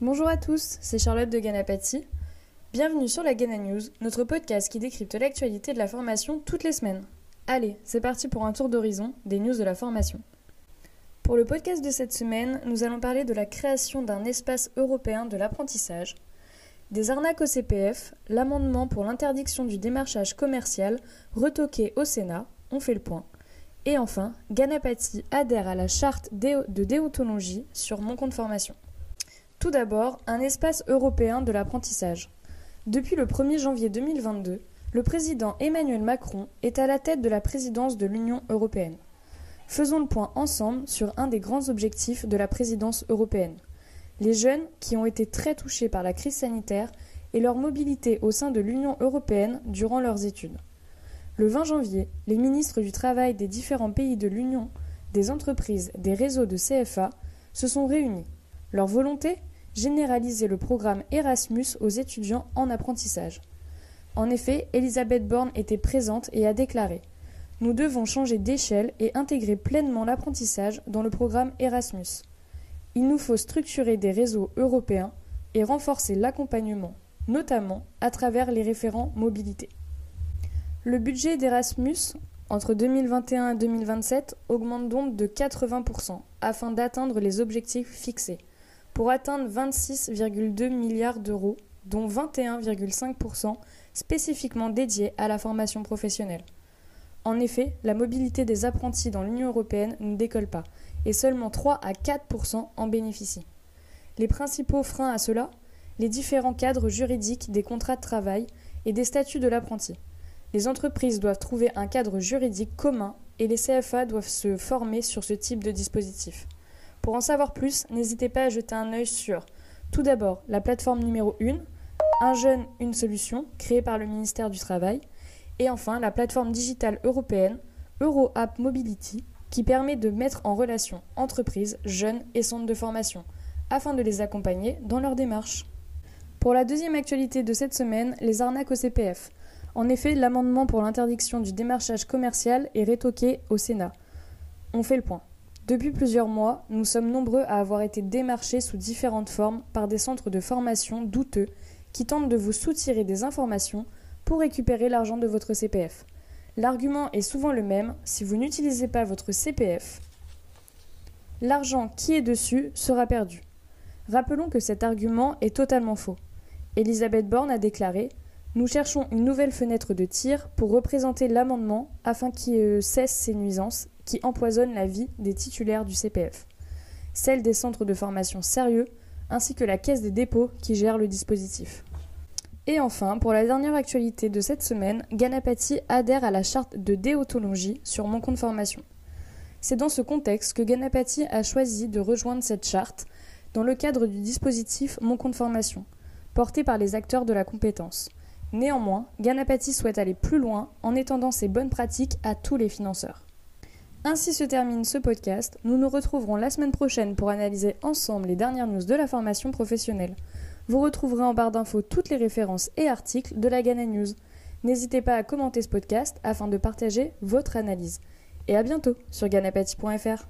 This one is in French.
Bonjour à tous, c'est Charlotte de Ganapati. Bienvenue sur la Gana News, notre podcast qui décrypte l'actualité de la formation toutes les semaines. Allez, c'est parti pour un tour d'horizon des news de la formation. Pour le podcast de cette semaine, nous allons parler de la création d'un espace européen de l'apprentissage, des arnaques au CPF, l'amendement pour l'interdiction du démarchage commercial retoqué au Sénat, on fait le point. Et enfin, Ganapati adhère à la charte de déontologie sur mon compte formation. Tout d'abord, un espace européen de l'apprentissage. Depuis le 1er janvier 2022, le président Emmanuel Macron est à la tête de la présidence de l'Union européenne. Faisons le point ensemble sur un des grands objectifs de la présidence européenne. Les jeunes qui ont été très touchés par la crise sanitaire et leur mobilité au sein de l'Union européenne durant leurs études. Le 20 janvier, les ministres du Travail des différents pays de l'Union, des entreprises, des réseaux de CFA se sont réunis. Leur volonté? Généraliser le programme Erasmus aux étudiants en apprentissage. En effet, Elisabeth Borne était présente et a déclaré Nous devons changer d'échelle et intégrer pleinement l'apprentissage dans le programme Erasmus. Il nous faut structurer des réseaux européens et renforcer l'accompagnement, notamment à travers les référents mobilité. Le budget d'Erasmus entre 2021 et 2027 augmente donc de 80% afin d'atteindre les objectifs fixés pour atteindre 26,2 milliards d'euros, dont 21,5% spécifiquement dédiés à la formation professionnelle. En effet, la mobilité des apprentis dans l'Union européenne ne décolle pas, et seulement 3 à 4% en bénéficient. Les principaux freins à cela Les différents cadres juridiques des contrats de travail et des statuts de l'apprenti. Les entreprises doivent trouver un cadre juridique commun et les CFA doivent se former sur ce type de dispositif. Pour en savoir plus, n'hésitez pas à jeter un œil sur tout d'abord la plateforme numéro 1, Un jeune, une solution, créée par le ministère du Travail, et enfin la plateforme digitale européenne EuroApp Mobility, qui permet de mettre en relation entreprises, jeunes et centres de formation, afin de les accompagner dans leur démarche. Pour la deuxième actualité de cette semaine, les arnaques au CPF. En effet, l'amendement pour l'interdiction du démarchage commercial est rétoqué au Sénat. On fait le point. Depuis plusieurs mois, nous sommes nombreux à avoir été démarchés sous différentes formes par des centres de formation douteux qui tentent de vous soutirer des informations pour récupérer l'argent de votre CPF. L'argument est souvent le même, si vous n'utilisez pas votre CPF, l'argent qui est dessus sera perdu. Rappelons que cet argument est totalement faux. Elisabeth Borne a déclaré Nous cherchons une nouvelle fenêtre de tir pour représenter l'amendement afin qu'il cesse ces nuisances qui empoisonne la vie des titulaires du CPF, celle des centres de formation sérieux, ainsi que la caisse des dépôts qui gère le dispositif. Et enfin, pour la dernière actualité de cette semaine, Ganapati adhère à la charte de déontologie sur mon compte formation. C'est dans ce contexte que Ganapati a choisi de rejoindre cette charte dans le cadre du dispositif Mon compte formation, porté par les acteurs de la compétence. Néanmoins, Ganapati souhaite aller plus loin en étendant ses bonnes pratiques à tous les financeurs. Ainsi se termine ce podcast. Nous nous retrouverons la semaine prochaine pour analyser ensemble les dernières news de la formation professionnelle. Vous retrouverez en barre d'infos toutes les références et articles de la Ghana News. N'hésitez pas à commenter ce podcast afin de partager votre analyse. Et à bientôt sur ganapati.fr.